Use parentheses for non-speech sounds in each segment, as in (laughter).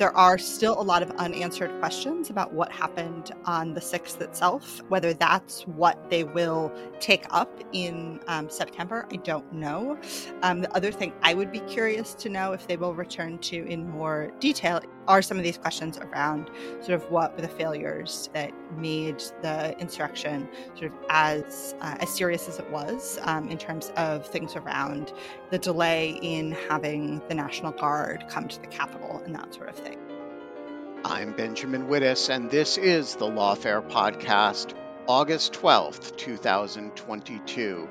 There are still a lot of unanswered questions about what happened on the 6th itself. Whether that's what they will take up in um, September, I don't know. Um, the other thing I would be curious to know if they will return to in more detail are some of these questions around sort of what were the failures that made the insurrection sort of as uh, as serious as it was um, in terms of things around the delay in having the National Guard come to the Capitol and that sort of thing. I'm Benjamin Wittes, and this is the Lawfare Podcast, August 12th, 2022.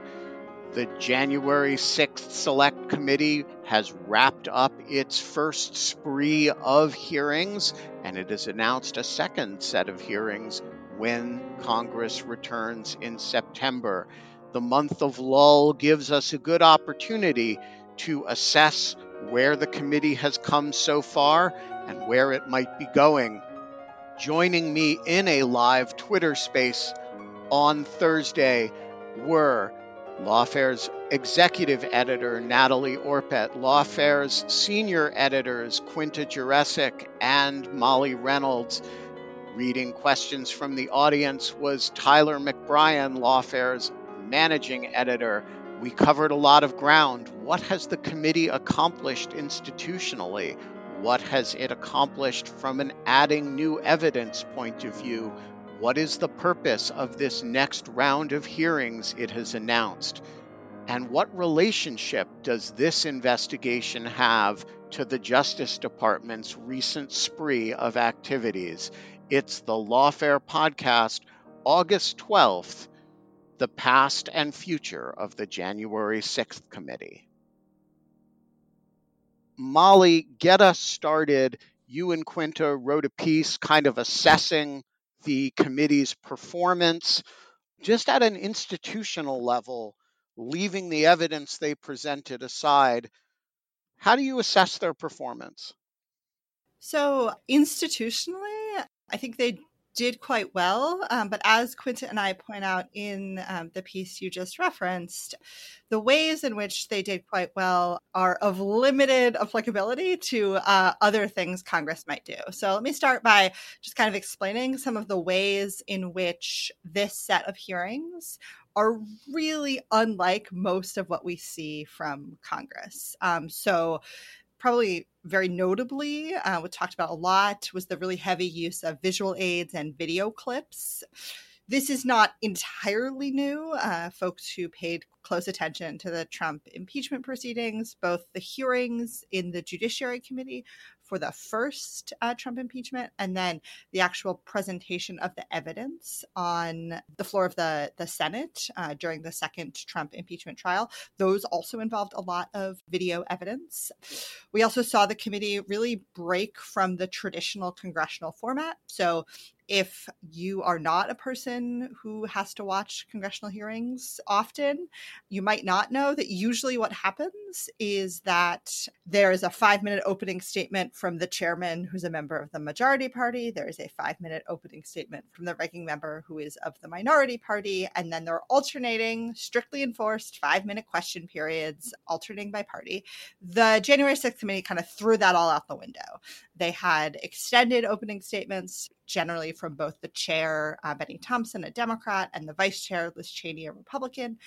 The January 6th Select Committee has wrapped up its first spree of hearings, and it has announced a second set of hearings when Congress returns in September. The month of lull gives us a good opportunity to assess where the committee has come so far and where it might be going. Joining me in a live Twitter space on Thursday were Lawfare's executive editor, Natalie Orpett, Lawfare's senior editors, Quinta Jurecic and Molly Reynolds. Reading questions from the audience was Tyler McBrien, Lawfare's managing editor. We covered a lot of ground. What has the committee accomplished institutionally? What has it accomplished from an adding new evidence point of view? What is the purpose of this next round of hearings it has announced? And what relationship does this investigation have to the Justice Department's recent spree of activities? It's the Lawfare Podcast, August 12th, The Past and Future of the January 6th Committee. Molly, get us started. You and Quinta wrote a piece kind of assessing the committee's performance just at an institutional level, leaving the evidence they presented aside, how do you assess their performance? So, institutionally, I think they did quite well. Um, but as Quinta and I point out in um, the piece you just referenced, the ways in which they did quite well are of limited applicability to uh, other things Congress might do. So let me start by just kind of explaining some of the ways in which this set of hearings are really unlike most of what we see from Congress. Um, so probably very notably, uh, what talked about a lot was the really heavy use of visual aids and video clips. This is not entirely new. Uh, folks who paid close attention to the Trump impeachment proceedings, both the hearings in the Judiciary Committee for the first uh, Trump impeachment and then the actual presentation of the evidence on the floor of the, the Senate uh, during the second Trump impeachment trial. Those also involved a lot of video evidence. We also saw the committee really break from the traditional congressional format. So if you are not a person who has to watch congressional hearings often, you might not know that usually what happens is that there is a five minute opening statement from the chairman, who's a member of the majority party. There is a five minute opening statement from the ranking member, who is of the minority party. And then there are alternating, strictly enforced five minute question periods, alternating by party. The January 6th committee kind of threw that all out the window. They had extended opening statements, generally from both the chair, uh, Bennie Thompson, a Democrat, and the vice chair, Liz Cheney, a Republican.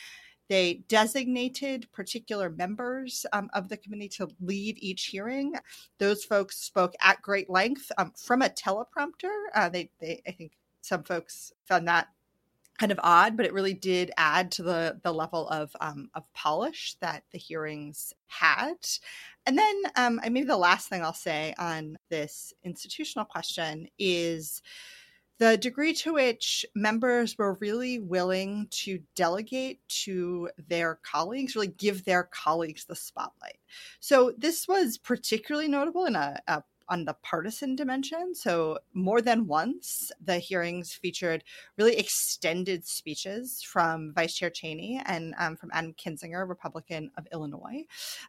They designated particular members um, of the committee to lead each hearing. Those folks spoke at great length um, from a teleprompter. Uh, they, they, I think some folks found that kind of odd, but it really did add to the the level of um, of polish that the hearings had. And then, um, maybe the last thing I'll say on this institutional question is the degree to which members were really willing to delegate to their colleagues, really give their colleagues the spotlight. So this was particularly notable in a, a on the partisan dimension. So, more than once, the hearings featured really extended speeches from Vice Chair Cheney and um, from Adam Kinzinger, Republican of Illinois,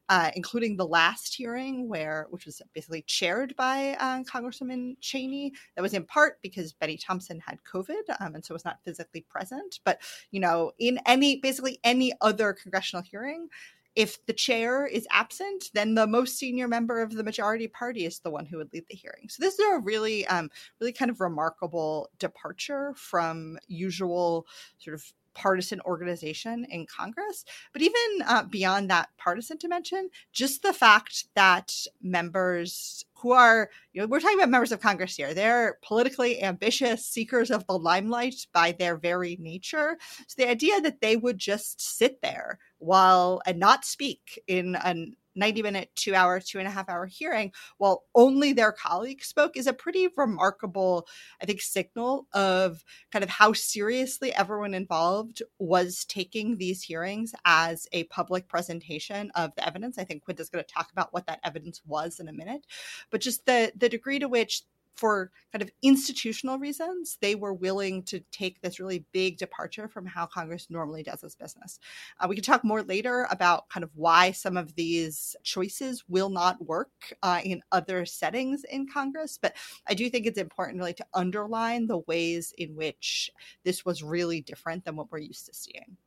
uh, including the last hearing, where which was basically chaired by uh, Congresswoman Cheney. That was in part because Bennie Thompson had COVID um, and so was not physically present. But you know, in any basically any other congressional hearing if the chair is absent, then the most senior member of the majority party is the one who would lead the hearing. So this is a really, um, really kind of remarkable departure from usual sort of partisan organization in Congress. But even uh, beyond that partisan dimension, just the fact that members who are, you know, we're talking about members of Congress here, they're politically ambitious, seekers of the limelight by their very nature. So the idea that they would just sit there while and not speak in an 90 minute, two hour, two and a half hour hearing while only their colleagues spoke is a pretty remarkable, I think, signal of kind of how seriously everyone involved was taking these hearings as a public presentation of the evidence. I think Quinta's going to talk about what that evidence was in a minute, but just the the degree to which for kind of institutional reasons, they were willing to take this really big departure from how Congress normally does its business. Uh, we can talk more later about kind of why some of these choices will not work uh, in other settings in Congress, but I do think it's important really to underline the ways in which this was really different than what we're used to seeing.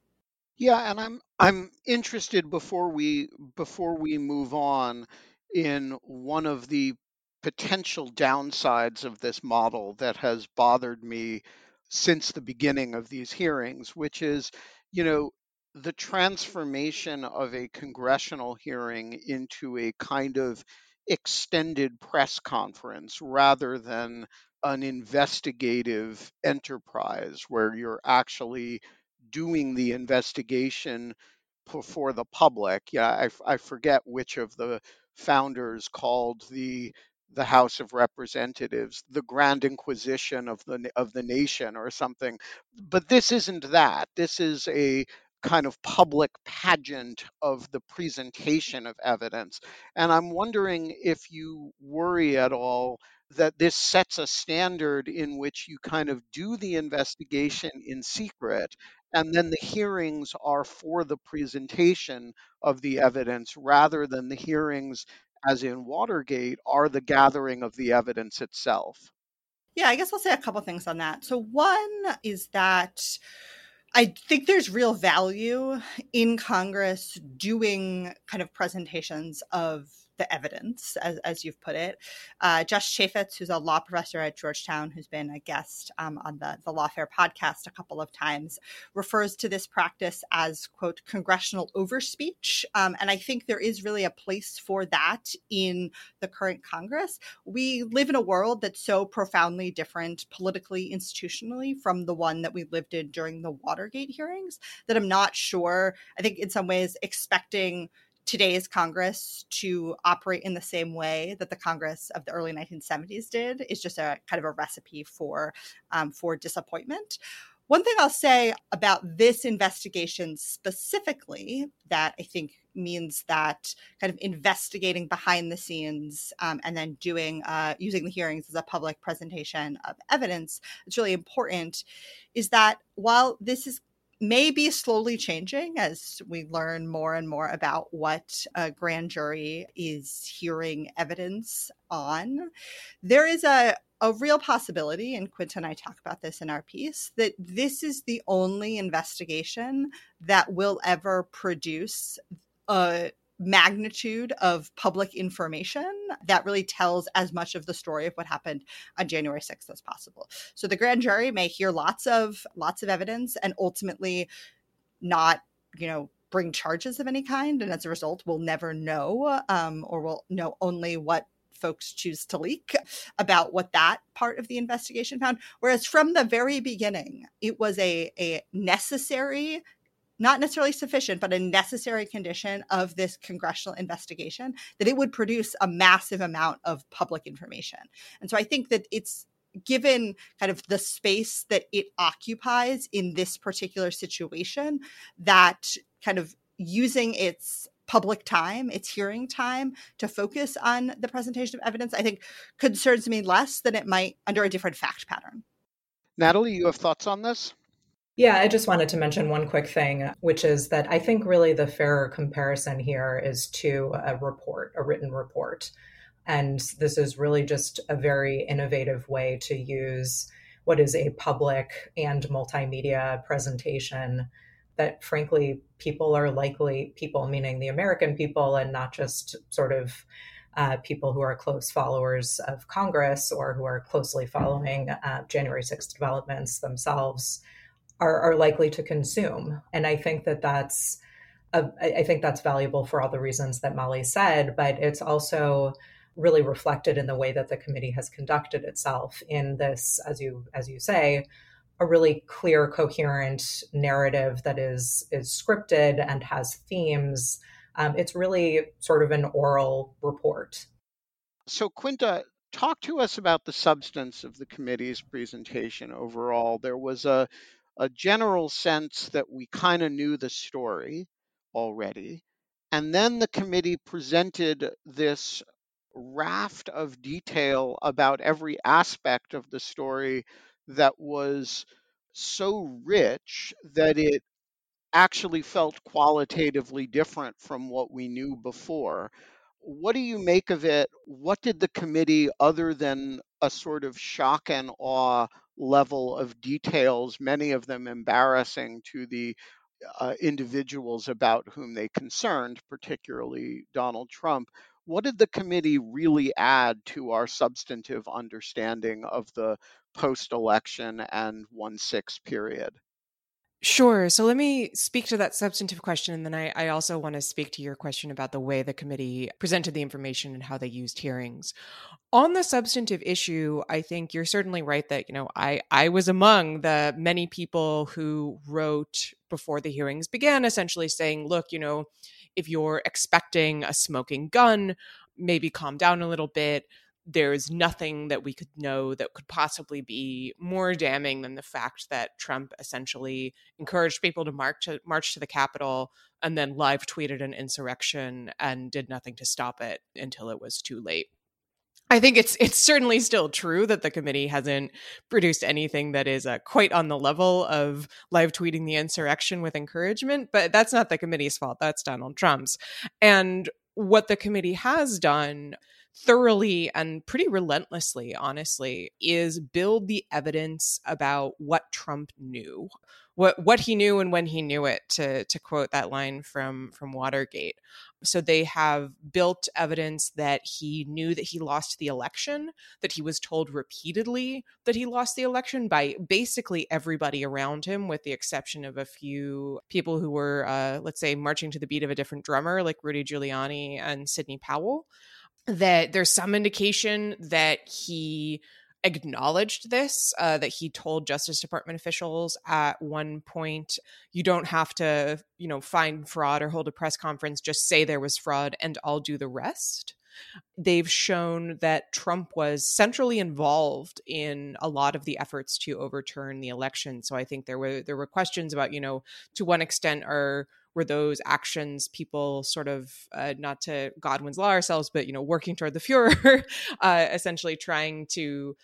Yeah, and I'm I'm interested before we before we move on in one of the potential downsides of this model that has bothered me since the beginning of these hearings, which is, you know, the transformation of a congressional hearing into a kind of extended press conference rather than an investigative enterprise where you're actually doing the investigation for the public. Yeah, I, I forget which of the founders called the the House of Representatives, the Grand Inquisition of the of the nation, or something. But this isn't that. This is a kind of public pageant of the presentation of evidence. And I'm wondering if you worry at all that this sets a standard in which you kind of do the investigation in secret and then the hearings are for the presentation of the evidence rather than the hearings as in Watergate, are the gathering of the evidence itself. Yeah, I guess I'll say a couple things on that. So, one is that I think there's real value in Congress doing kind of presentations of the evidence, as, as you've put it. Uh, Josh Chafetz, who's a law professor at Georgetown, who's been a guest um, on the, the Lawfare podcast a couple of times, refers to this practice as, quote, congressional overspeech. Um, and I think there is really a place for that in the current Congress. We live in a world that's so profoundly different politically, institutionally from the one that we lived in during the Watergate hearings that I'm not sure. I think in some ways expecting today's Congress to operate in the same way that the Congress of the early 1970s did is just a kind of a recipe for um, for disappointment. One thing I'll say about this investigation specifically that I think means that kind of investigating behind the scenes um, and then doing uh, using the hearings as a public presentation of evidence it's really important is that while this is may be slowly changing as we learn more and more about what a grand jury is hearing evidence on. There is a, a real possibility, and Quinta and I talk about this in our piece, that this is the only investigation that will ever produce a magnitude of public information that really tells as much of the story of what happened on January 6th as possible. So the grand jury may hear lots of lots of evidence and ultimately not, you know, bring charges of any kind and as a result we'll never know um, or we'll know only what folks choose to leak about what that part of the investigation found whereas from the very beginning it was a, a necessary not necessarily sufficient, but a necessary condition of this congressional investigation that it would produce a massive amount of public information. And so I think that it's given kind of the space that it occupies in this particular situation, that kind of using its public time, its hearing time to focus on the presentation of evidence, I think concerns me less than it might under a different fact pattern. Natalie, you have thoughts on this? Yeah, I just wanted to mention one quick thing, which is that I think really the fairer comparison here is to a report, a written report. And this is really just a very innovative way to use what is a public and multimedia presentation that, frankly, people are likely, people meaning the American people and not just sort of uh, people who are close followers of Congress or who are closely following uh, January 6th developments themselves are, are likely to consume. And I think that that's a, I think that's valuable for all the reasons that Molly said, but it's also really reflected in the way that the committee has conducted itself in this, as you as you say, a really clear, coherent narrative that is is scripted and has themes. Um, it's really sort of an oral report. So, Quinta, talk to us about the substance of the committee's presentation overall. There was a a general sense that we kind of knew the story already. And then the committee presented this raft of detail about every aspect of the story that was so rich that it actually felt qualitatively different from what we knew before. What do you make of it? What did the committee, other than a sort of shock and awe level of details, many of them embarrassing to the uh, individuals about whom they concerned, particularly Donald Trump. What did the committee really add to our substantive understanding of the post election and 1 6 period? Sure. So let me speak to that substantive question. And then I, I, also want to speak to your question about the way the committee presented the information and how they used hearings. On the substantive issue, I think you're certainly right that, you know, I, I was among the many people who wrote before the hearings began, essentially saying, look, you know, if you're expecting a smoking gun, maybe calm down a little bit there's nothing that we could know that could possibly be more damning than the fact that Trump essentially encouraged people to march to march to the Capitol and then live tweeted an insurrection and did nothing to stop it until it was too late. I think it's it's certainly still true that the committee hasn't produced anything that is uh, quite on the level of live tweeting the insurrection with encouragement, but that's not the committee's fault. That's Donald Trump's. And what the committee has done thoroughly and pretty relentlessly, honestly, is build the evidence about what Trump knew, what what he knew and when he knew it. To to quote that line from from Watergate. So they have built evidence that he knew that he lost the election, that he was told repeatedly that he lost the election by basically everybody around him, with the exception of a few people who were, uh, let's say, marching to the beat of a different drummer, like Rudy Giuliani and Sidney Powell that there's some indication that he acknowledged this, uh, that he told Justice Department officials at one point, you don't have to, you know, find fraud or hold a press conference, just say there was fraud and I'll do the rest. They've shown that Trump was centrally involved in a lot of the efforts to overturn the election. So I think there were there were questions about, you know, to what extent are were those actions people sort of uh, not to Godwin's law ourselves, but you know working toward the Fuhrer, (laughs) uh, essentially trying to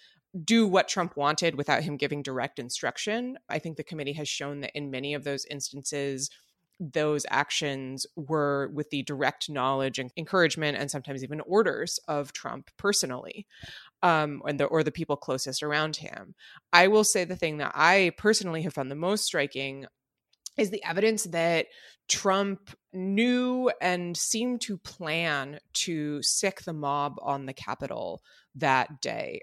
do what Trump wanted without him giving direct instruction. I think the committee has shown that in many of those instances, those actions were with the direct knowledge and encouragement and sometimes even orders of Trump personally um, and the, or the people closest around him. I will say the thing that I personally have found the most striking is the evidence that Trump knew and seemed to plan to sick the mob on the Capitol that day.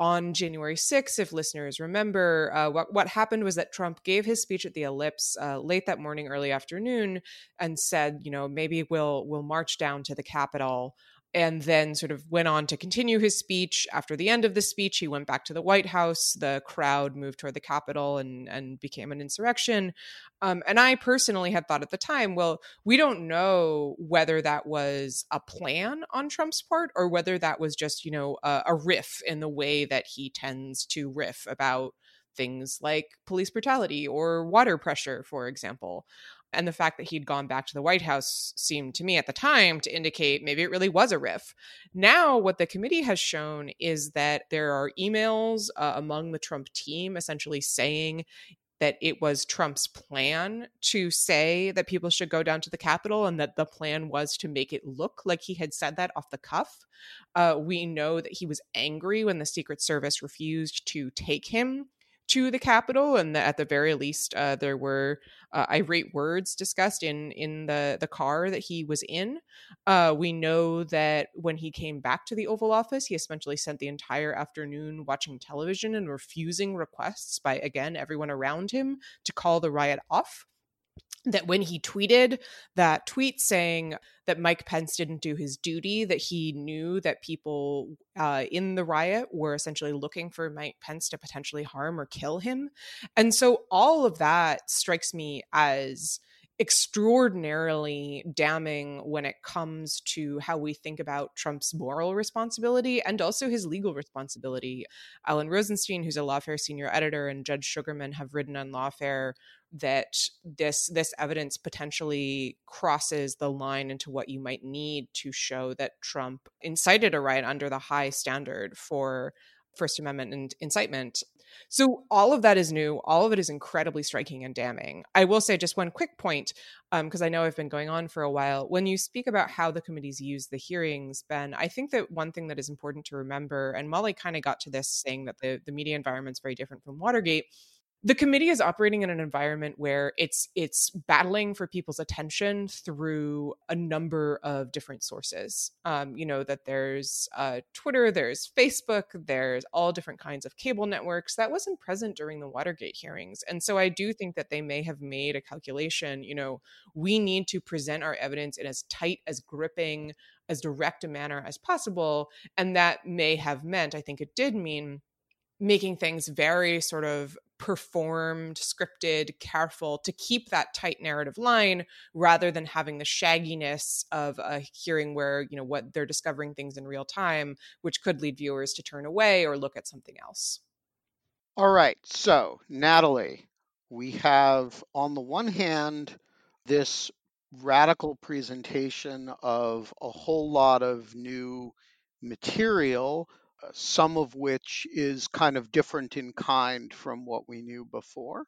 On January 6th, if listeners remember, uh, what, what happened was that Trump gave his speech at the Ellipse uh, late that morning, early afternoon, and said, you know, maybe we'll we'll march down to the Capitol and then sort of went on to continue his speech. After the end of the speech, he went back to the White House. The crowd moved toward the Capitol and, and became an insurrection. Um, and I personally had thought at the time, well, we don't know whether that was a plan on Trump's part or whether that was just, you know, a, a riff in the way that he tends to riff about things like police brutality or water pressure, for example. And the fact that he'd gone back to the White House seemed to me at the time to indicate maybe it really was a riff. Now, what the committee has shown is that there are emails uh, among the Trump team essentially saying that it was Trump's plan to say that people should go down to the Capitol and that the plan was to make it look like he had said that off the cuff. Uh, we know that he was angry when the Secret Service refused to take him to the Capitol, and at the very least, uh, there were uh, irate words discussed in in the the car that he was in. Uh, we know that when he came back to the Oval Office, he essentially spent the entire afternoon watching television and refusing requests by again everyone around him to call the riot off that when he tweeted that tweet saying that Mike Pence didn't do his duty, that he knew that people uh, in the riot were essentially looking for Mike Pence to potentially harm or kill him. And so all of that strikes me as extraordinarily damning when it comes to how we think about Trump's moral responsibility and also his legal responsibility. Alan Rozenshtein, who's a Lawfare senior editor, and Jed Shugerman have written on Lawfare that this this evidence potentially crosses the line into what you might need to show that Trump incited a riot under the high standard for First Amendment and incitement. So all of that is new. All of it is incredibly striking and damning. I will say just one quick point, because um, I know I've been going on for a while. When you speak about how the committees use the hearings, Ben, I think that one thing that is important to remember, and Molly kind of got to this saying that the, the media environment is very different from Watergate the committee is operating in an environment where it's it's battling for people's attention through a number of different sources. Um, you know that there's uh, twitter there's facebook there's all different kinds of cable networks that wasn't present during the watergate hearings. And so i do think that they may have made a calculation you know we need to present our evidence in as tight as gripping as direct a manner as possible. And that may have meant i think it did mean making things very sort of performed, scripted, careful to keep that tight narrative line rather than having the shagginess of a hearing where, you know, what they're discovering things in real time, which could lead viewers to turn away or look at something else. All right. So, Natalie, we have on the one hand this radical presentation of a whole lot of new material some of which is kind of different in kind from what we knew before.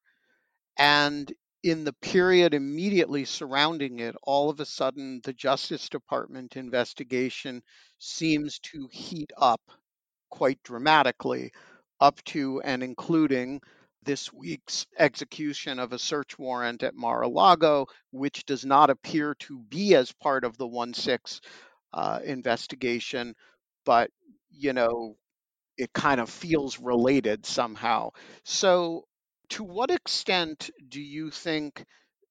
And in the period immediately surrounding it, all of a sudden the Justice Department investigation seems to heat up quite dramatically, up to and including this week's execution of a search warrant at Mar a Lago, which does not appear to be as part of the 1 6 uh, investigation, but you know, it kind of feels related somehow. So, to what extent do you think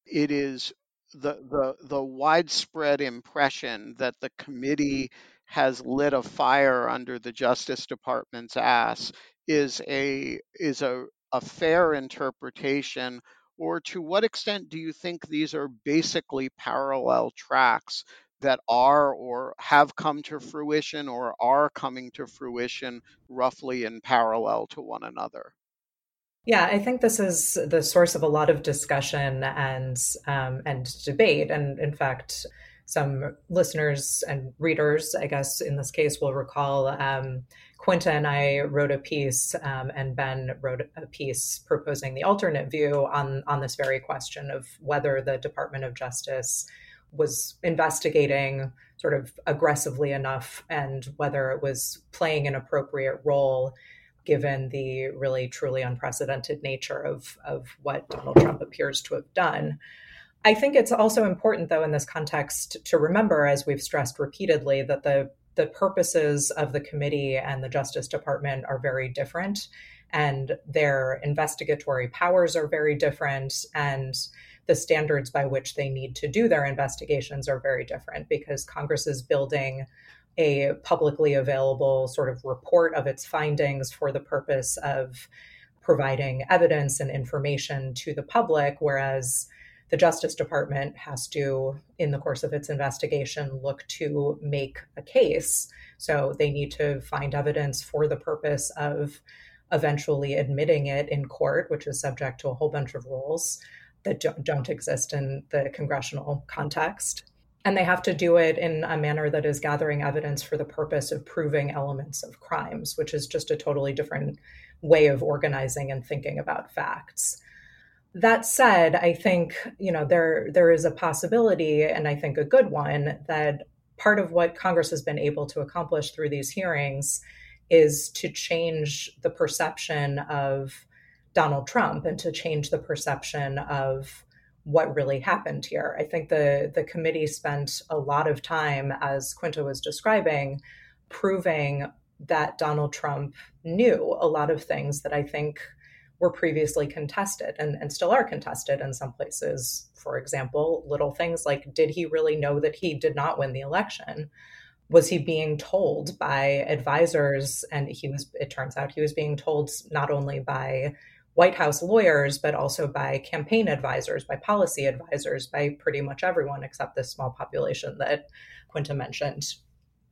it is the the the widespread impression that the committee has lit a fire under the Justice Department's ass is a is a, a fair interpretation or to what extent do you think these are basically parallel tracks that are or have come to fruition or are coming to fruition roughly in parallel to one another? Yeah, I think this is the source of a lot of discussion and um, and debate. And in fact, some listeners and readers, I guess in this case, will recall um, Quinta and I wrote a piece, um, and Ben wrote a piece proposing the alternate view on, on this very question of whether the Department of Justice was investigating sort of aggressively enough and whether it was playing an appropriate role given the really truly unprecedented nature of, of what Donald Trump appears to have done. I think it's also important, though, in this context, to remember, as we've stressed repeatedly, that the the purposes of the committee and the Justice Department are very different, and their investigatory powers are very different, and the standards by which they need to do their investigations are very different because Congress is building a publicly available sort of report of its findings for the purpose of providing evidence and information to the public, whereas the Justice Department has to, in the course of its investigation, look to make a case. So they need to find evidence for the purpose of eventually admitting it in court, which is subject to a whole bunch of rules that don't exist in the congressional context. And they have to do it in a manner that is gathering evidence for the purpose of proving elements of crimes, which is just a totally different way of organizing and thinking about facts. That said, I think you know there there is a possibility, and I think a good one, that part of what Congress has been able to accomplish through these hearings is to change the perception of Donald Trump and to change the perception of what really happened here. I think the the committee spent a lot of time, as Quinta was describing, proving that Donald Trump knew a lot of things that I think were previously contested and, and still are contested in some places. For example, little things like did he really know that he did not win the election? Was he being told by advisors? And he was, it turns out, he was being told not only by White House lawyers, but also by campaign advisors, by policy advisors, by pretty much everyone except this small population that Quinta mentioned.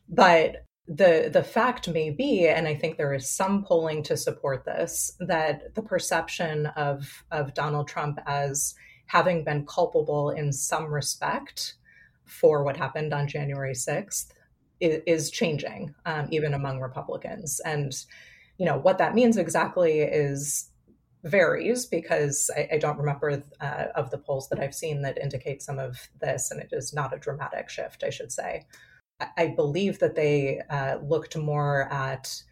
But the the fact may be, and I think there is some polling to support this, that the perception of of Donald Trump as having been culpable in some respect for what happened on January sixth is, is changing, um, even among Republicans. And you know what that means exactly is varies because I, I don't remember uh, of the polls that I've seen that indicate some of this, and it is not a dramatic shift, I should say. I believe that they uh, looked more at,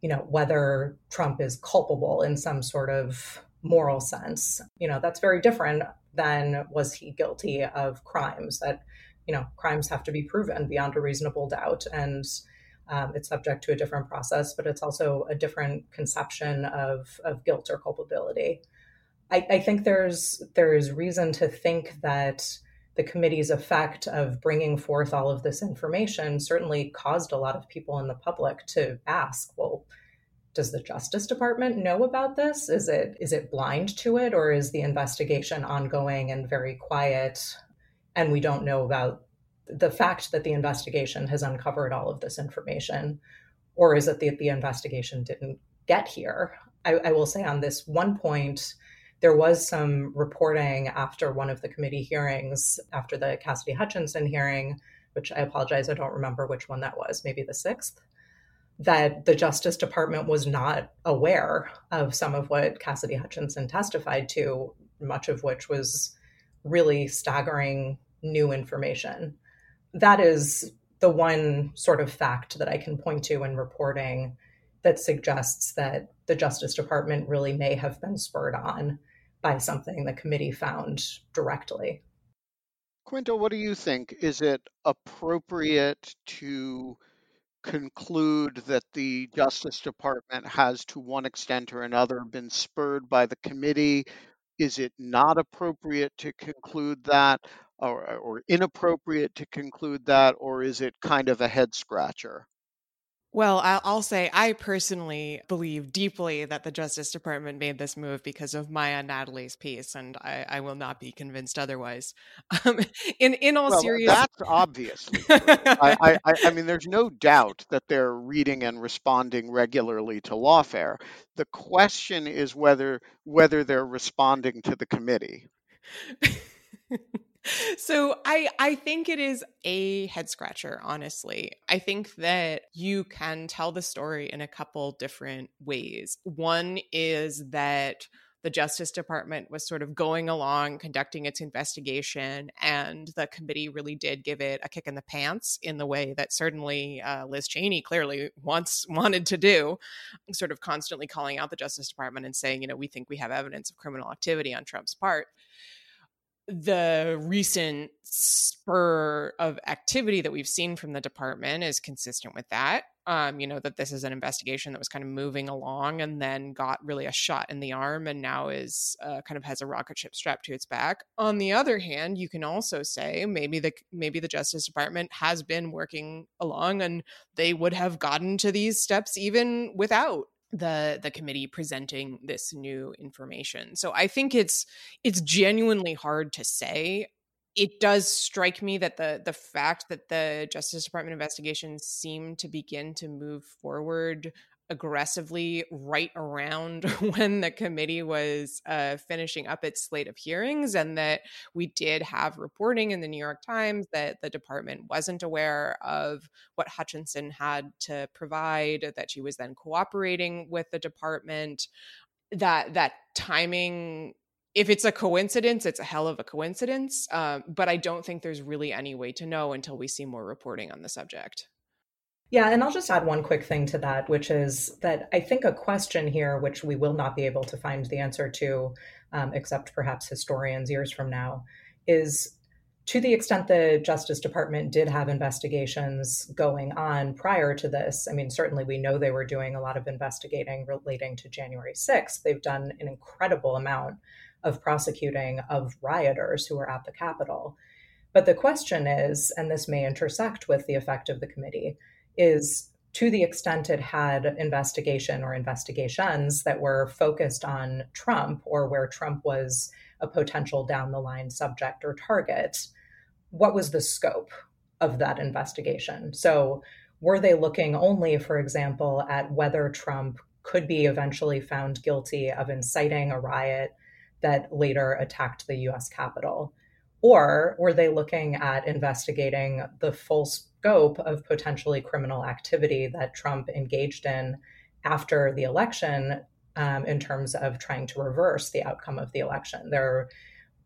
you know, whether Trump is culpable in some sort of moral sense. You know, that's very different than was he guilty of crimes that, you know, crimes have to be proven beyond a reasonable doubt. And um, it's subject to a different process, but it's also a different conception of, of guilt or culpability. I, I think there's there's reason to think that the committee's effect of bringing forth all of this information certainly caused a lot of people in the public to ask, well, does the Justice Department know about this? Is it is it blind to it, or is the investigation ongoing and very quiet, and we don't know about the fact that the investigation has uncovered all of this information, or is it that the investigation didn't get here? I, I will say on this one point, there was some reporting after one of the committee hearings, after the Cassidy Hutchinson hearing, which I apologize, I don't remember which one that was, maybe the sixth, that the Justice Department was not aware of some of what Cassidy Hutchinson testified to, much of which was really staggering new information. That is the one sort of fact that I can point to in reporting that suggests that the Justice Department really may have been spurred on by something the committee found directly. Quinta, what do you think? Is it appropriate to conclude that the Justice Department has, to one extent or another, been spurred by the committee? Is it not appropriate to conclude that, or, or inappropriate to conclude that, or is it kind of a head scratcher? Well, I'll say I personally believe deeply that the Justice Department made this move because of Maya Natalie's piece, and I, I will not be convinced otherwise. (laughs) Um, in in all well, seriousness, that's obvious. (laughs) I, I, I mean, there's no doubt that they're reading and responding regularly to lawfare. The question is whether whether they're responding to the committee. (laughs) So I I think it is a head scratcher honestly. I think that you can tell the story in a couple different ways. One is that the Justice Department was sort of going along conducting its investigation, and the committee really did give it a kick in the pants in the way that certainly uh, Liz Cheney clearly wants wanted to do, sort of constantly calling out the Justice Department and saying, you know, we think we have evidence of criminal activity on Trump's part the recent spur of activity that we've seen from the department is consistent with that. Um, you know, that this is an investigation that was kind of moving along and then got really a shot in the arm and now is uh, kind of has a rocket ship strapped to its back. On the other hand, you can also say maybe the maybe the Justice Department has been working along and they would have gotten to these steps even without the the committee presenting this new information. So I think it's it's genuinely hard to say. It does strike me that the the fact that the Justice Department investigations seem to begin to move forward aggressively right around (laughs) when the committee was uh, finishing up its slate of hearings, and that we did have reporting in the New York Times that the department wasn't aware of what Hutchinson had to provide, that she was then cooperating with the department. That that timing if it's a coincidence, it's a hell of a coincidence. Um, but I don't think there's really any way to know until we see more reporting on the subject. Yeah, and I'll just add one quick thing to that, which is that I think a question here, which we will not be able to find the answer to, um, except perhaps historians years from now, is to the extent the Justice Department did have investigations going on prior to this. I mean, certainly we know they were doing a lot of investigating relating to January 6th. They've done an incredible amount of prosecuting of rioters who were at the Capitol. But the question is, and this may intersect with the effect of the committee, is to the extent it had investigation or investigations that were focused on Trump or where Trump was a potential down the line subject or target, what was the scope of that investigation? So, were they looking only, for example, at whether Trump could be eventually found guilty of inciting a riot that later attacked the US Capitol? Or were they looking at investigating the full scope of potentially criminal activity that Trump engaged in after the election um, in terms of trying to reverse the outcome of the election? There are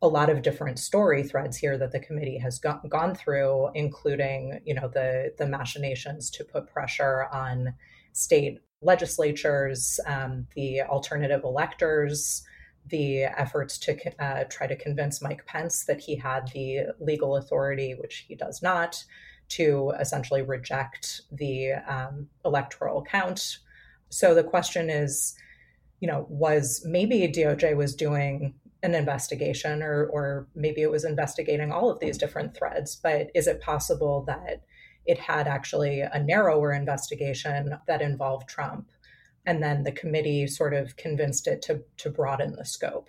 a lot of different story threads here that the committee has go- gone through, including, you know, the the machinations to put pressure on state legislatures, um, the alternative electors, the efforts to uh, try to convince Mike Pence that he had the legal authority, which he does not, to essentially reject the um, electoral count. So the question is, you know, was maybe DOJ was doing an investigation or or maybe it was investigating all of these different threads, but is it possible that it had actually a narrower investigation that involved Trump? and then the committee sort of convinced it to to broaden the scope.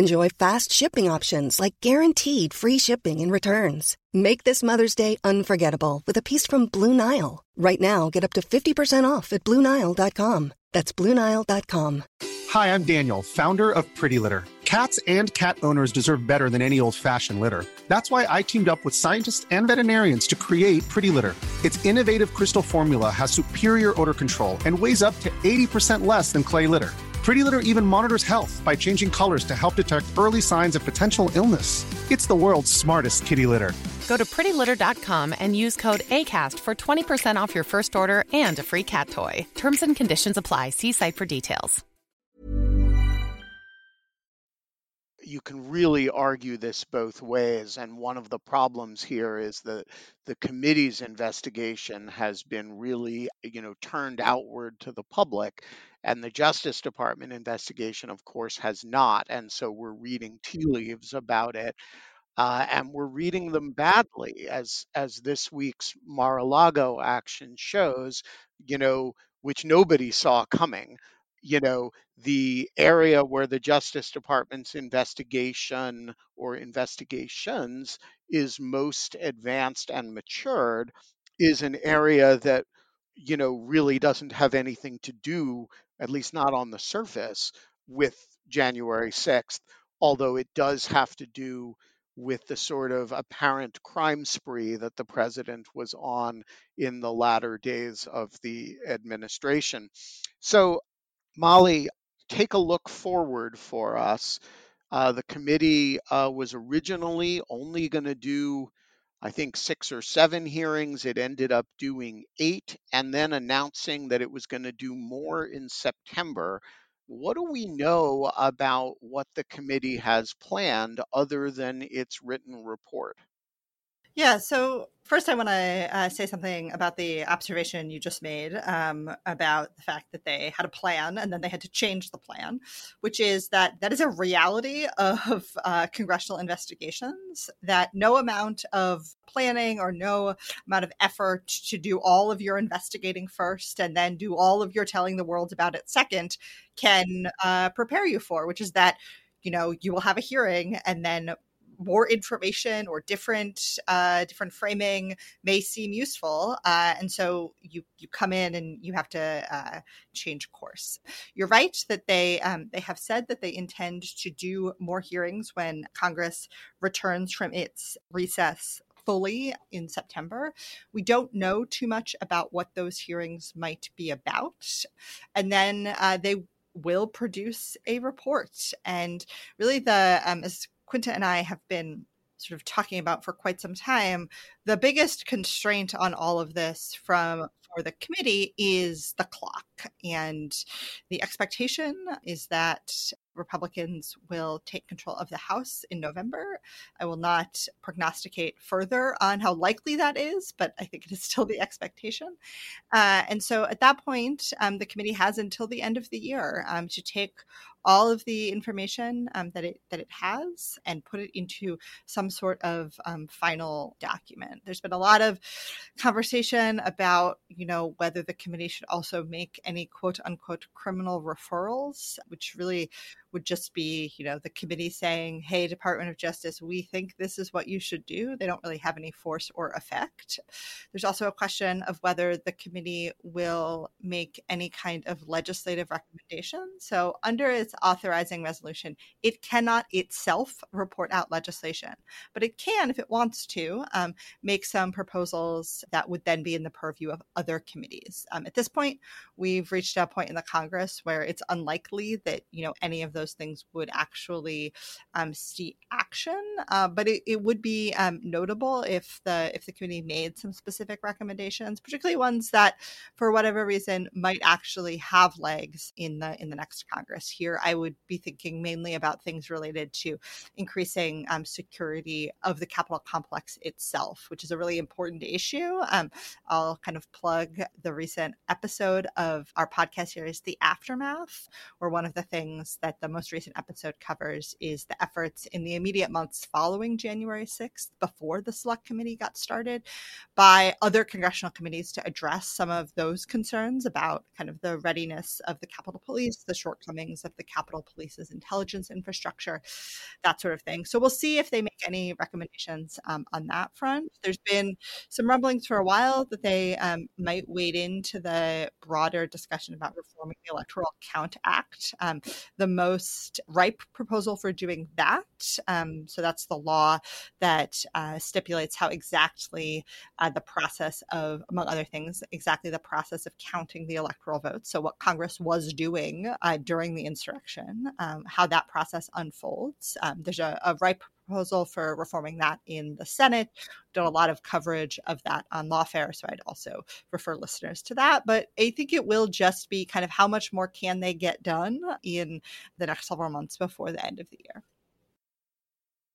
Enjoy fast shipping options like guaranteed free shipping and returns. Make this Mother's Day unforgettable with a piece from Blue Nile. Right now, get up to 50% off at BlueNile.com. That's BlueNile.com. Hi, I'm Daniel, founder of Pretty Litter. Cats and cat owners deserve better than any old fashioned litter. That's why I teamed up with scientists and veterinarians to create Pretty Litter. Its innovative crystal formula has superior odor control and weighs up to 80% less than clay litter. Pretty Litter even monitors health by changing colors to help detect early signs of potential illness. It's the world's smartest kitty litter. Go to prettylitter.com and use code ACAST for 20% off your first order and a free cat toy. Terms and conditions apply. See site for details. You can really argue this both ways. And one of the problems here is that the committee's investigation has been really, you know, turned outward to the public and the Justice Department investigation, of course, has not. And so we're reading tea leaves about it. Uh, and we're reading them badly, as as this week's Mar-a-Lago action shows, you know, which nobody saw coming. you know, the area where the Justice Department's investigation or investigations is most advanced and matured is an area that, you know, really doesn't have anything to do, at least not on the surface, with January 6th, although it does have to do with the sort of apparent crime spree that the president was on in the latter days of the administration. So Molly, take a look forward for us. Uh, the committee uh, was originally only going to do, I think, six or seven hearings. It ended up doing eight and then announcing that it was going to do more in September. What do we know about what the committee has planned other than its written report? Yeah, so first I want to uh, say something about the observation you just made um, about the fact that they had a plan and then they had to change the plan, which is that that is a reality of (laughs) uh, congressional investigations, that no amount of planning or no amount of effort to do all of your investigating first and then do all of your telling the world about it second can uh, prepare you for, which is that you know you will have a hearing and then more information or different uh, different framing may seem useful, uh, and so you you come in and you have to uh, change course. You're right that they um, they have said that they intend to do more hearings when Congress returns from its recess fully in September. We don't know too much about what those hearings might be about, and then uh, they will produce a report. And really, the um, as Quinta and I have been sort of talking about for quite some time, the biggest constraint on all of this from for the committee is the clock. And the expectation is that Republicans will take control of the House in November. I will not prognosticate further on how likely that is, but I think it is still the expectation. Uh, and so at that point, um, the committee has until the end of the year um, to take all of the information um, that it that it has and put it into some sort of um, final document. There's been a lot of conversation about you know whether the committee should also make any quote unquote criminal referrals, which really would just be, you know, the committee saying, hey, Department of Justice, we think this is what you should do. They don't really have any force or effect. There's also a question of whether the committee will make any kind of legislative recommendation. So, under its authorizing resolution, it cannot itself report out legislation, but it can, if it wants to, um, make some proposals that would then be in the purview of other committees. Um, at this point, we've reached a point in the Congress where it's unlikely that, you know, any of those those things would actually um, see action. Uh, but it, it, would be um, notable if the if the committee made some specific recommendations, particularly ones that, for whatever reason, might actually have legs in the in the next Congress. Here, I would be thinking mainly about things related to increasing um, security of the Capitol complex itself, which is a really important issue. Um, I'll kind of plug the recent episode of our podcast series, The Aftermath, where one of the things that the most recent episode covers is the efforts in the immediate months following January 6th, before the select committee got started, by other congressional committees to address some of those concerns about kind of the readiness of the Capitol Police, the shortcomings of the Capitol Police's intelligence infrastructure, that sort of thing. So we'll see if they make any recommendations um, on that front. There's been some rumblings for a while that they um, might wade into the broader discussion about reforming the Electoral Count Act. Um, the most most ripe proposal for doing that. Um, so that's the law that uh, stipulates how exactly uh, the process of, among other things, exactly the process of counting the electoral votes. So what Congress was doing uh, during the insurrection, um, how that process unfolds. Um, there's a, a ripe proposal for reforming that in the Senate. Done a lot of coverage of that on Lawfare, so I'd also refer listeners to that. But I think it will just be kind of how much more can they get done in the next several months before the end of the year.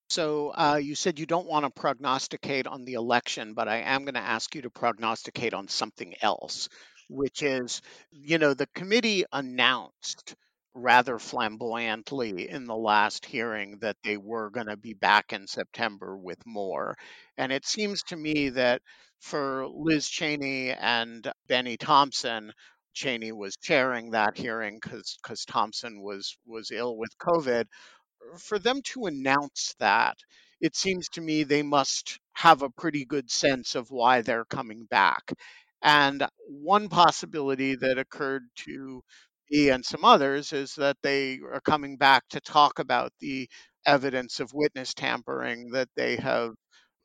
So uh, you said you don't want to prognosticate on the election, but I am going to ask you to prognosticate on something else, which is, you know, the committee announced rather flamboyantly in the last hearing that they were going to be back in September with more. And it seems to me that for Liz Cheney and Bennie Thompson, Cheney was chairing that hearing because Thompson was was ill with COVID. For them to announce that, it seems to me they must have a pretty good sense of why they're coming back. And one possibility that occurred to and some others is that they are coming back to talk about the evidence of witness tampering that they have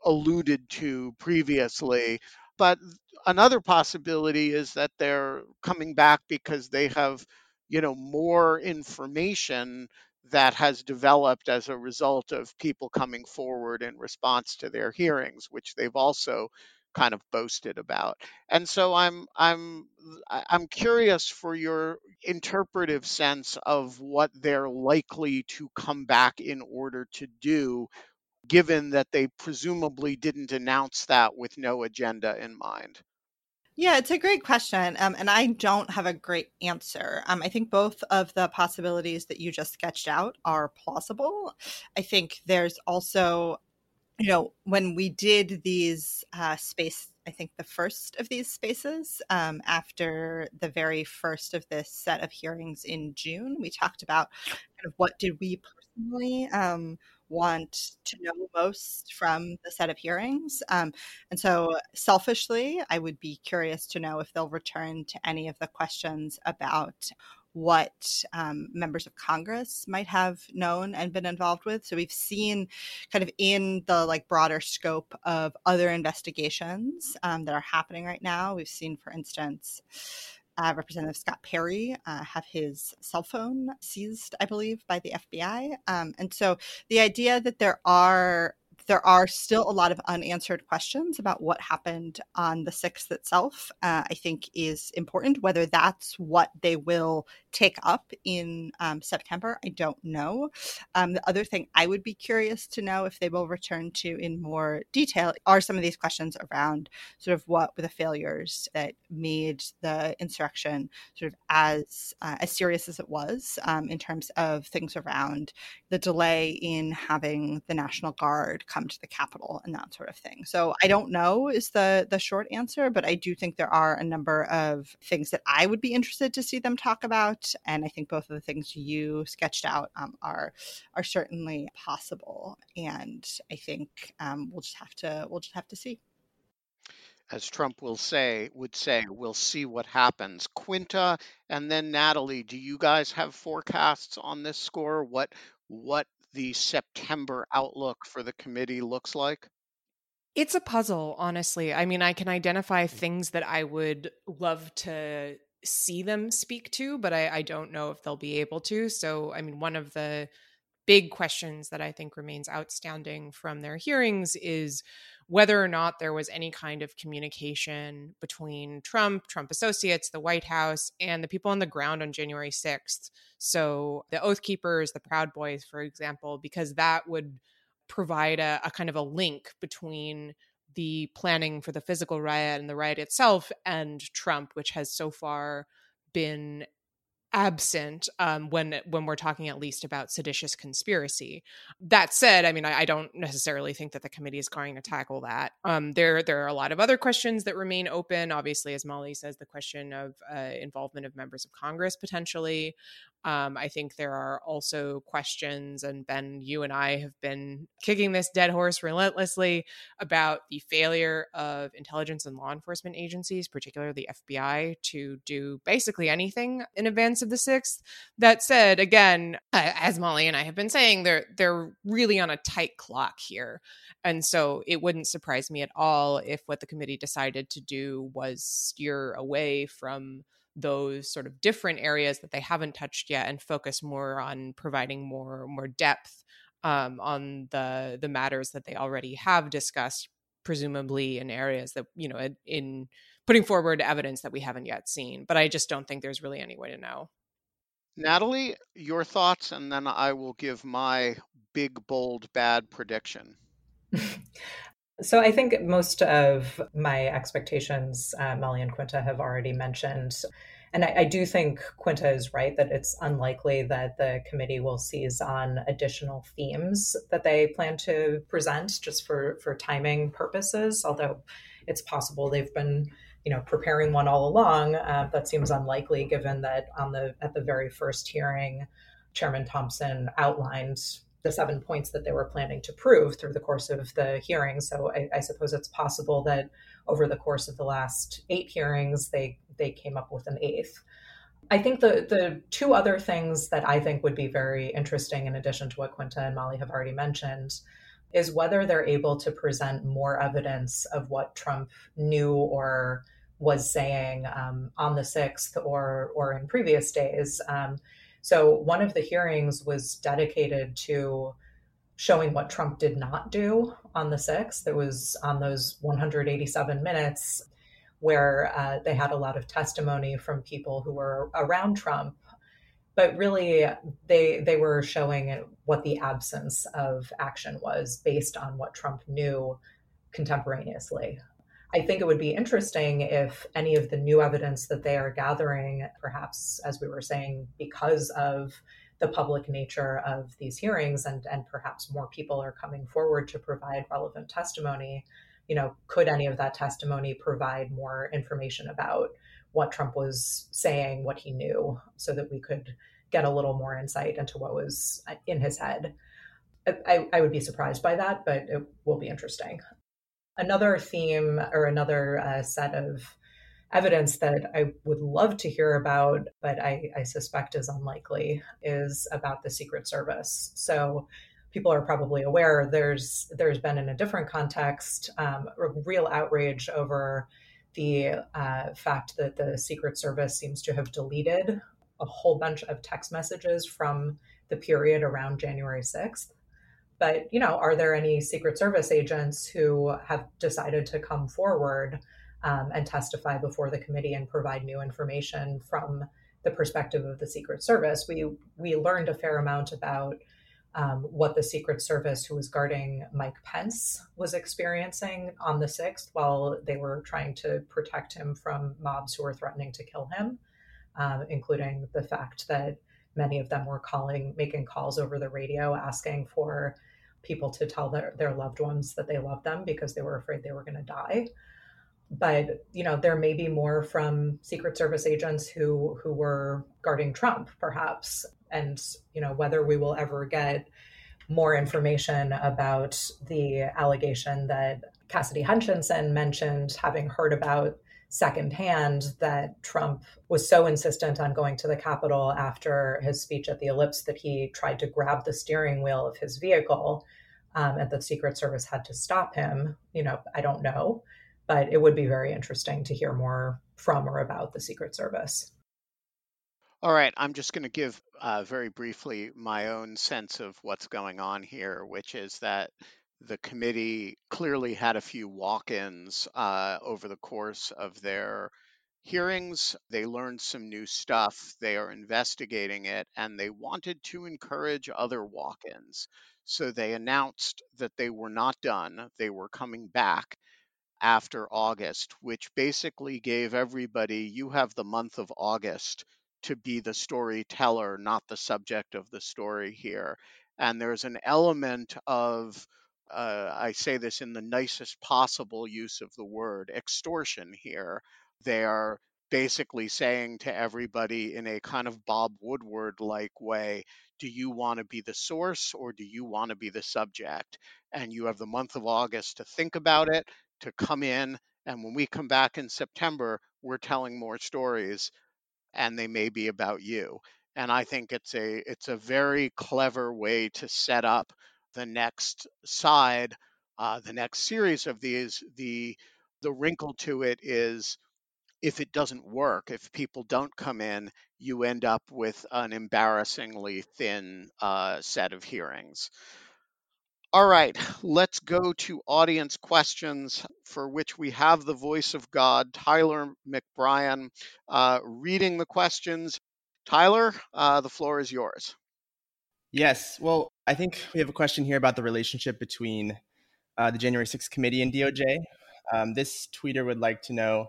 alluded to previously. But another possibility is that they're coming back because they have, you know, more information that has developed as a result of people coming forward in response to their hearings, which they've also kind of boasted about. And so I'm I'm I'm curious for your interpretive sense of what they're likely to come back in order to do given that they presumably didn't announce that with no agenda in mind. Yeah, it's a great question. Um, and I don't have a great answer. Um, I think both of the possibilities that you just sketched out are plausible. I think there's also, you know, when we did these uh, space, I think the first of these spaces um, after the very first of this set of hearings in June, we talked about kind of what did we personally um, want to know most from the set of hearings. Um, and so, selfishly, I would be curious to know if they'll return to any of the questions about what um, members of Congress might have known and been involved with. So we've seen kind of in the like broader scope of other investigations um, that are happening right now. We've seen, for instance, uh, Representative Scott Perry uh, have his cell phone seized, I believe, by the FBI. Um, and so the idea that there are there are still a lot of unanswered questions about what happened on the 6th itself, uh, I think is important. Whether that's what they will take up in um, September, I don't know. Um, the other thing I would be curious to know if they will return to in more detail are some of these questions around sort of what were the failures that made the insurrection sort of as uh, as serious as it was um, in terms of things around the delay in having the National Guard come come to the capital and that sort of thing. So I don't know is the the short answer, but I do think there are a number of things that I would be interested to see them talk about, and I think both of the things you sketched out um, are are certainly possible. And I think um, we'll just have to we'll just have to see as Trump will say, would say, we'll see what happens. Quinta and then Natalie, do you guys have forecasts on this score? What what the September outlook for the committee looks like? It's a puzzle, honestly. I mean, I can identify mm. things that I would love to see them speak to, but I, I don't know if they'll be able to. So, I mean, one of the big questions that I think remains outstanding from their hearings is whether or not there was any kind of communication between Trump, Trump associates, the White House, and the people on the ground on January 6th. So the Oath Keepers, the Proud Boys, for example, because that would provide a, a kind of a link between the planning for the physical riot and the riot itself and Trump, which has so far been absent um, when when we're talking at least about seditious conspiracy. That said, I mean, I, I, don't necessarily think that the committee is going to tackle that. Um, there there are a lot of other questions that remain open. Obviously, as Molly says, the question of uh, involvement of members of Congress potentially. Um, I think there are also questions, and Ben, you and I have been kicking this dead horse relentlessly about the failure of intelligence and law enforcement agencies, particularly the FBI, to do basically anything in advance of the sixth. That said, again, as Molly and I have been saying, they're they're really on a tight clock here, and so it wouldn't surprise me at all if what the committee decided to do was steer away from those sort of different areas that they haven't touched yet and focus more on providing more more depth um, on the the matters that they already have discussed presumably in areas that you know in putting forward evidence that we haven't yet seen but i just don't think there's really any way to know. Natalie your thoughts and then i will give my big bold bad prediction (laughs) So I think most of my expectations, uh, Molly and Quinta have already mentioned. And I, I, do think Quinta is right that it's unlikely that the committee will seize on additional themes that they plan to present just for, for timing purposes, although it's possible they've been you know, preparing one all along. Uh, that seems unlikely, given that on the at the very first hearing, Chairman Thompson outlined the seven points that they were planning to prove through the course of the hearing. So I, I, suppose it's possible that over the course of the last eight hearings, they they came up with an eighth. I think the the two other things that I think would be very interesting, in addition to what Quinta and Molly have already mentioned, is whether they're able to present more evidence of what Trump knew or was saying um, on the sixth or or in previous days. Um, so one of the hearings was dedicated to showing what Trump did not do on the 6th. It was on those 187 minutes where uh, they had a lot of testimony from people who were around Trump. But really, they they were showing what the absence of action was based on what Trump knew contemporaneously. I think it would be interesting if any of the new evidence that they are gathering, perhaps, as we were saying, because of the public nature of these hearings and, and perhaps more people are coming forward to provide relevant testimony, you know, could any of that testimony provide more information about what Trump was saying, what he knew, so that we could get a little more insight into what was uh, in his head? I, I would be surprised by that, but it will be interesting. Another theme or another uh, set of evidence that I would love to hear about, but I, I, suspect is unlikely, is about the Secret Service. So people are probably aware there's there's been in a different context um, real outrage over the uh, fact that the Secret Service seems to have deleted a whole bunch of text messages from the period around January 6th. But, you know, are there any Secret Service agents who have decided to come forward um, and testify before the committee and provide new information from the perspective of the Secret Service? We we learned a fair amount about um, what the Secret Service, who was guarding Mike Pence, was experiencing on the sixth while they were trying to protect him from mobs who were threatening to kill him, um, including the fact that many of them were calling, making calls over the radio asking for people to tell their, their loved ones that they love them because they were afraid they were going to die. But you know there may be more from secret service agents who who were guarding trump perhaps. And you know whether we will ever get more information about the allegation that cassidy hutchinson mentioned having heard about secondhand that trump was so insistent on going to the capitol after his speech at the ellipse that he tried to grab the steering wheel of his vehicle um, and the Secret Service had to stop him. You know, I don't know, but it would be very interesting to hear more from or about the Secret Service. All right, I'm just going to give uh, very briefly my own sense of what's going on here, which is that the committee clearly had a few walk ins uh, over the course of their hearings. They learned some new stuff. They are investigating it, and they wanted to encourage other walk ins. So they announced that they were not done, they were coming back after August, which basically gave everybody, you have the month of August to be the storyteller, not the subject of the story here. And there's an element of, uh, I say this in the nicest possible use of the word, extortion here. They are basically saying to everybody in a kind of Bob Woodward like way, do you want to be the source or do you want to be the subject? And you have the month of August to think about it, to come in. And when we come back in September, we're telling more stories and they may be about you. And I think it's a it's a very clever way to set up the next side, uh, the next series of these. The the wrinkle to it is if it doesn't work, if people don't come in, you end up with an embarrassingly thin uh, set of hearings. All right, let's go to audience questions for which we have the voice of God, Tyler McBrien, uh, reading the questions. Tyler, uh, the floor is yours. Yes, well, I think we have a question here about the relationship between uh, the January 6th committee and DOJ. Um, this tweeter would like to know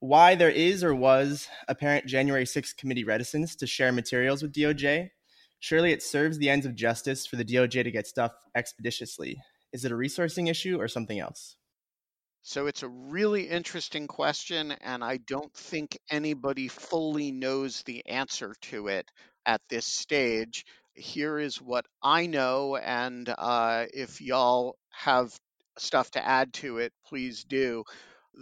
why there is or was apparent January 6th committee reticence to share materials with DOJ. Surely it serves the ends of justice for the DOJ to get stuff expeditiously. Is it a resourcing issue or something else? So it's a really interesting question, and I don't think anybody fully knows the answer to it at this stage. Here is what I know, and uh, if y'all have stuff to add to it, please do.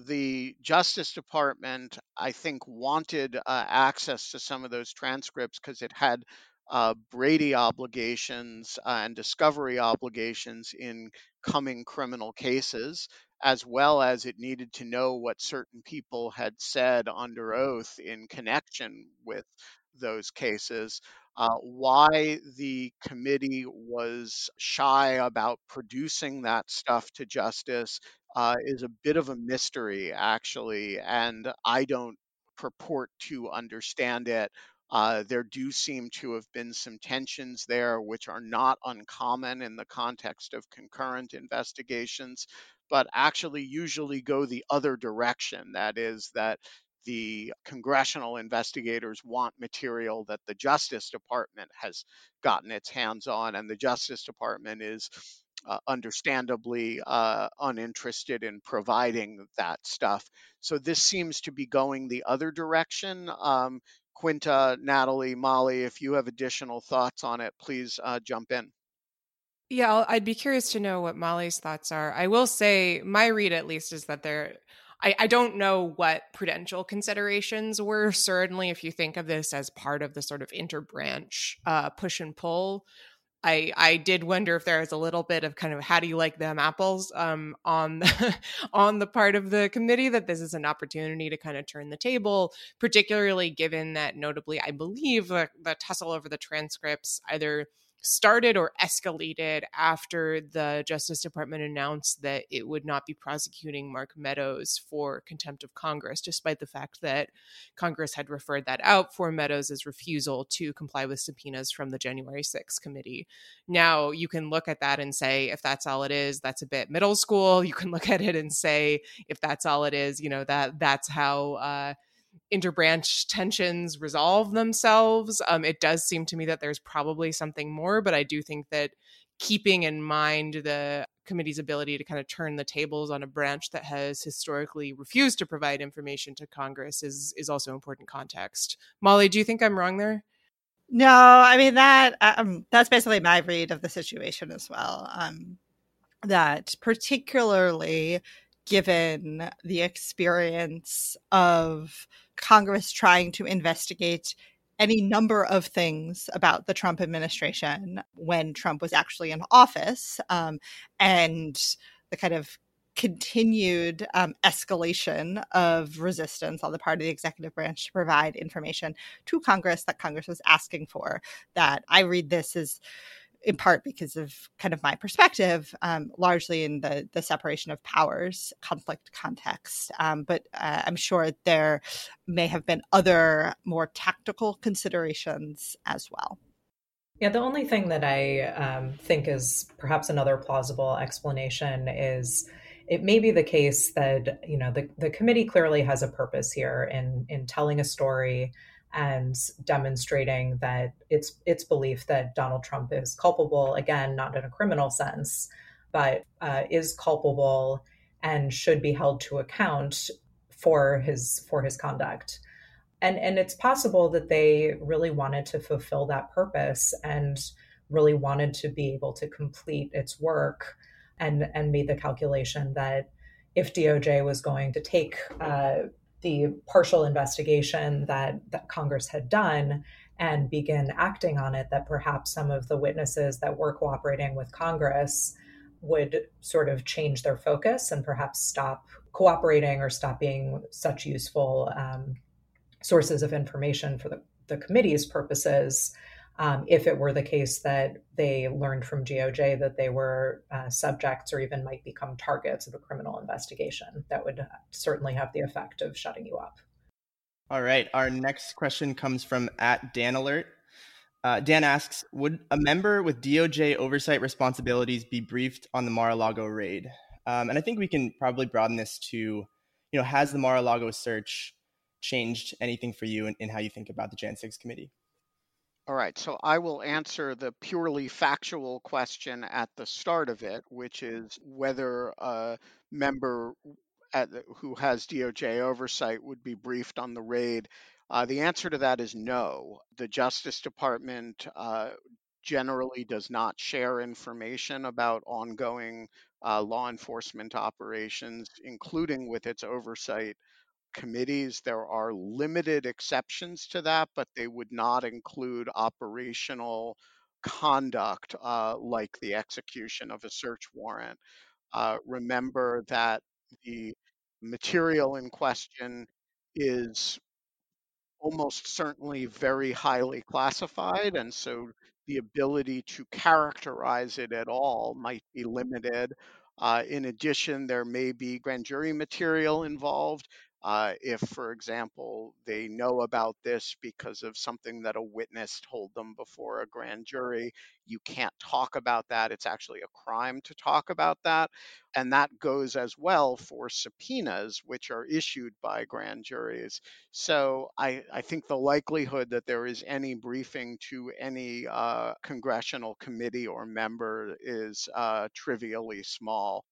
The Justice Department, I think, wanted uh, access to some of those transcripts because it had uh, Brady obligations uh, and discovery obligations in coming criminal cases as well as it needed to know what certain people had said under oath in connection with those cases. Uh, why the committee was shy about producing that stuff to justice uh, is a bit of a mystery, actually, and I don't purport to understand it. Uh, there do seem to have been some tensions there, which are not uncommon in the context of concurrent investigations but actually usually go the other direction. That is, that the congressional investigators want material that the Justice Department has gotten its hands on, and the Justice Department is uh, understandably uh, uninterested in providing that stuff. So this seems to be going the other direction. Um, Quinta, Natalie, Molly, if you have additional thoughts on it, please uh, jump in. Yeah, I'd be curious to know what Molly's thoughts are. I will say my read, at least, is that there. I, I don't know what prudential considerations were. Certainly, if you think of this as part of the sort of interbranch uh, push and pull, I I did wonder if there was a little bit of kind of how do you like them apples um, on the, (laughs) on the part of the committee that this is an opportunity to kind of turn the table, particularly given that notably I believe the, the tussle over the transcripts either started or escalated after the Justice Department announced that it would not be prosecuting Mark Meadows for contempt of Congress, despite the fact that Congress had referred that out for Meadows' refusal to comply with subpoenas from the January 6th committee. Now, you can look at that and say, if that's all it is, that's a bit middle school. (laughs) You can look at it and say, if that's all it is, you know, that that's how uh, interbranch tensions resolve themselves. Um, it does seem to me that there's probably something more, but I do think that keeping in mind the committee's ability to kind of turn the tables on a branch that has historically refused to provide information to Congress is is also important context. Molly, do you think I'm wrong there? No, I mean that um, that's basically my read of the situation as well. Um, that particularly given the experience of Congress trying to investigate any number of things about the Trump administration when Trump was actually in office, um, and the kind of continued um, escalation of resistance on the part of the executive branch to provide information to Congress that Congress was asking for. That I read this as in part because of kind of my perspective, um, largely in the the separation of powers conflict context. Um, but uh, I'm sure there may have been other more tactical considerations as well. Yeah, the only thing that I um, think is perhaps another plausible explanation is it may be the case that you know the, the committee clearly has a purpose here in in telling a story and demonstrating that it's its belief that Donald Trump is culpable, again, not in a criminal sense, but uh, is culpable and should be held to account for his for his conduct. And and it's possible that they really wanted to fulfill that purpose and really wanted to be able to complete its work and and made the calculation that if DOJ was going to take uh, the partial investigation that, that Congress had done and begin acting on it, that perhaps some of the witnesses that were cooperating with Congress would sort of change their focus and perhaps stop cooperating or stop being such useful um, sources of information for the, the committee's purposes um, if it were the case that they learned from DOJ that they were uh, subjects or even might become targets of a criminal investigation. That would certainly have the effect of shutting you up. All right. Our next question comes from at Dan Alert. Uh, Dan asks Would a member with DOJ oversight responsibilities be briefed on the Mar a Lago raid? Um, and I think we can probably broaden this to, you know, has the Mar a Lago search changed anything for you in, in how you think about the Jan 6 committee? All right, so I will answer the purely factual question at the start of it, which is whether a member at, who has DOJ oversight would be briefed on the raid. Uh, the answer to that is no. The Justice Department uh, generally does not share information about ongoing uh, law enforcement operations, including with its oversight committees. There are limited exceptions to that, but they would not include operational conduct uh, like the execution of a search warrant. Uh, remember that the material in question is almost certainly very highly classified, and so the ability to characterize it at all might be limited. Uh, in addition, there may be grand jury material involved. Uh, if, for example, they know about this because of something that a witness told them before a grand jury, you can't talk about that. It's actually a crime to talk about that. And that goes as well for subpoenas, which are issued by grand juries. So I, I think the likelihood that there is any briefing to any uh, congressional committee or member is uh, trivially small.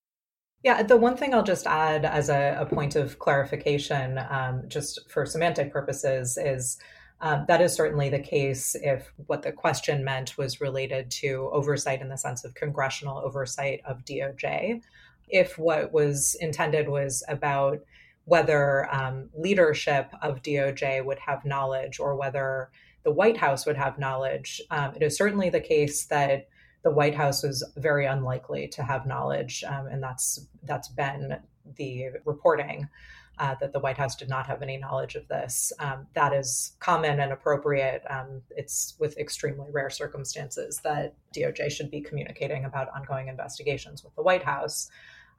Yeah, the one thing I'll just add as a, a point of clarification, um, just for semantic purposes, is um, that is certainly the case if what the question meant was related to oversight in the sense of congressional oversight of DOJ. If what was intended was about whether um, leadership of DOJ would have knowledge or whether the White House would have knowledge, um, it is certainly the case that the White House was very unlikely to have knowledge, um, and that's that's been the reporting uh, that the White House did not have any knowledge of this. Um, that is common and appropriate. Um, it's with extremely rare circumstances that DOJ should be communicating about ongoing investigations with the White House.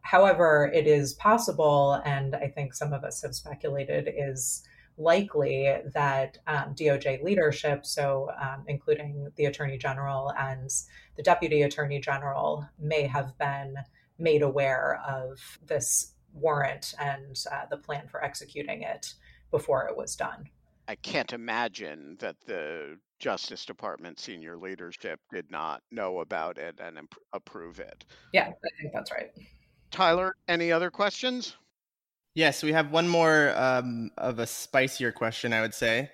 However, it is possible, and I think some of us have speculated, is likely that um, DOJ leadership, so um, including the Attorney General and the Deputy Attorney General, may have been made aware of this warrant and uh, the plan for executing it before it was done. I can't imagine that the Justice Department senior leadership did not know about it and imp- approve it. Yeah, I think that's right. Tyler, any other questions? Yes, we have one more um, of a spicier question, I would say.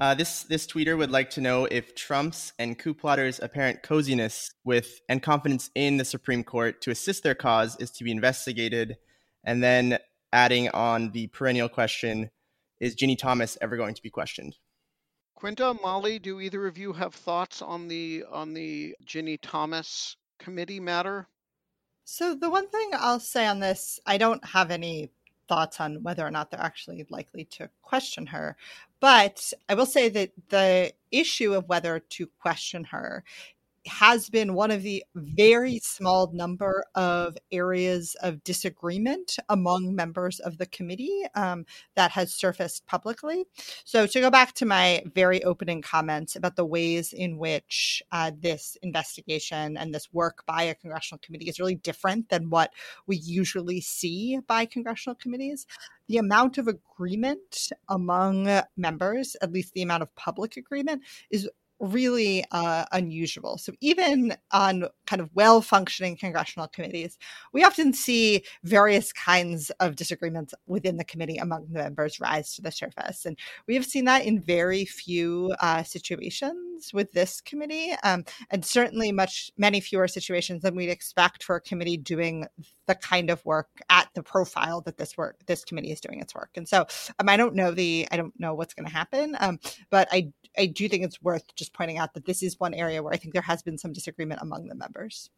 Uh, this this tweeter would like to know if Trump's and coup plotters' apparent coziness with and confidence in the Supreme Court to assist their cause is to be investigated, and then adding on the perennial question: Is Ginny Thomas ever going to be questioned? Quinta, Molly, do either of you have thoughts on the on the Ginny Thomas committee matter? So the one thing I'll say on this, I don't have any thoughts on whether or not they're actually likely to question her. But I will say that the issue of whether to question her has been one of the very small number of areas of disagreement among members of the committee um, that has surfaced publicly. So, to go back to my very opening comments about the ways in which uh, this investigation and this work by a congressional committee is really different than what we usually see by congressional committees, the amount of agreement among members, at least the amount of public agreement, is really uh, unusual. So, even on kind of well functioning congressional committees, we often see various kinds of disagreements within the committee among the members rise to the surface. And we have seen that in very few uh, situations with this committee, um, and certainly much, many fewer situations than we'd expect for a committee doing the kind of work at the profile that this work this committee is doing its work. And so um, I don't know the I don't know what's going to happen, um, but I I do think it's worth just pointing out that this is one area where I think there has been some disagreement among the members.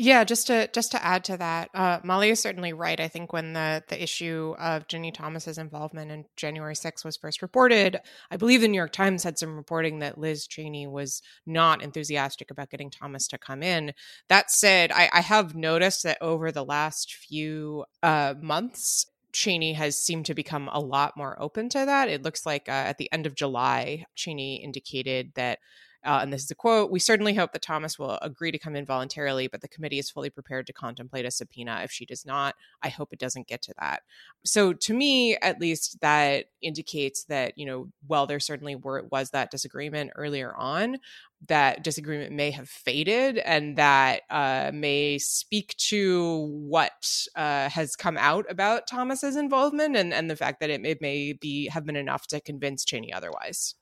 Yeah, just to just to add to that, uh, Molly is certainly right. I think when the the issue of Ginny Thomas's involvement in January 6th was first reported, I believe the New York Times had some reporting that Liz Cheney was not enthusiastic about getting Thomas to come in. That said, I, I have noticed that over the last few uh, months, Cheney has seemed to become a lot more open to that. It looks like uh, at the end of July, Cheney indicated that uh, and this is a quote We certainly hope that Thomas will agree to come in voluntarily, but the committee is fully prepared to contemplate a subpoena if she does not. I hope it doesn't get to that. So, to me, at least, that indicates that, you know, while there certainly were, was that disagreement earlier on, that disagreement may have faded and that uh, may speak to what uh, has come out about Thomas's involvement and, and the fact that it, it may be have been enough to convince Cheney otherwise.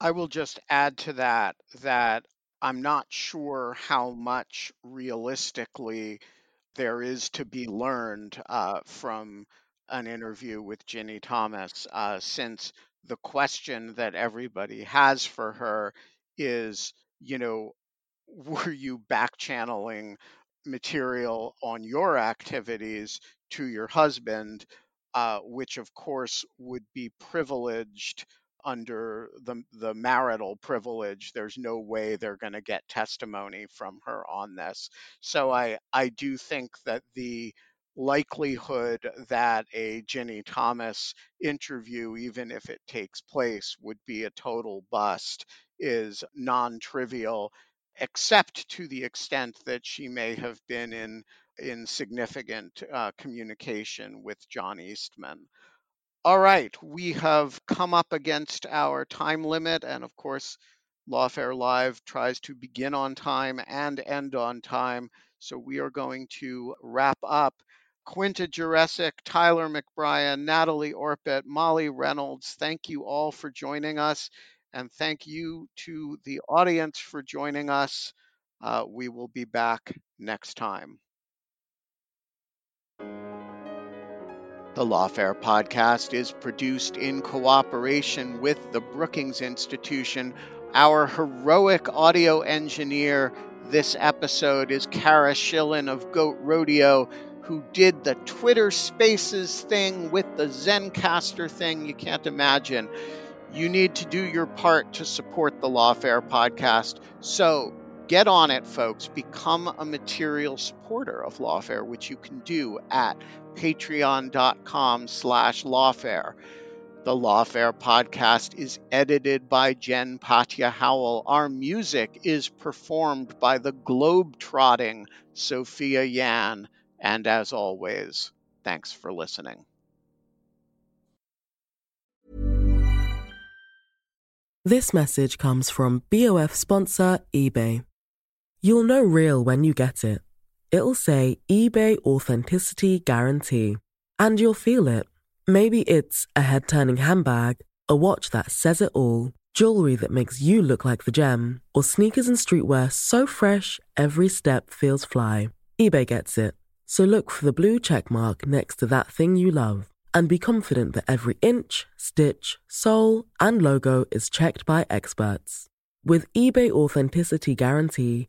I will just add to that that I'm not sure how much realistically there is to be learned uh, from an interview with Ginny Thomas, uh, since the question that everybody has for her is, you know, (laughs) were you back channeling material on your activities to your husband, uh, which of course would be privileged under the the marital privilege there's no way they're going to get testimony from her on this so i i do think that the likelihood that a Ginny Thomas interview, even if it takes place, would be a total bust is non trivial, except to the extent that she may have been in, in significant uh, communication with John Eastman. All right, we have come up against our time limit, and of course, Lawfare Live tries to begin on time and end on time. So we are going to wrap up. Quinta Jurecic, Tyler McBrien, Natalie Orpett, Molly Reynolds, thank you all for joining us. And thank you to the audience for joining us. Uh, we will be back next time. The Lawfare podcast is produced in cooperation with the Brookings Institution. Our heroic audio engineer this episode is Cara Shillenn of Goat Rodeo, who did the Twitter Spaces thing with the Zencastr thing. You can't imagine. You need to do your part to support the Lawfare podcast. So get on it, folks. Become a material supporter of Lawfare, which you can do at patreon.com slash lawfare. The Lawfare podcast is edited by Jen Patja Howell. Our music is performed by the globe-trotting Sophia Yan. And as always, thanks for listening. This message comes from BOF sponsor eBay. You'll know real when you get it. It'll say eBay Authenticity Guarantee. And you'll feel it. Maybe it's a head turning handbag, a watch that says it all, jewelry that makes you look like the gem, or sneakers and streetwear so fresh every step feels fly. eBay gets it. So look for the blue check mark next to that thing you love and be confident that every inch, stitch, sole, and logo is checked by experts. With eBay Authenticity Guarantee,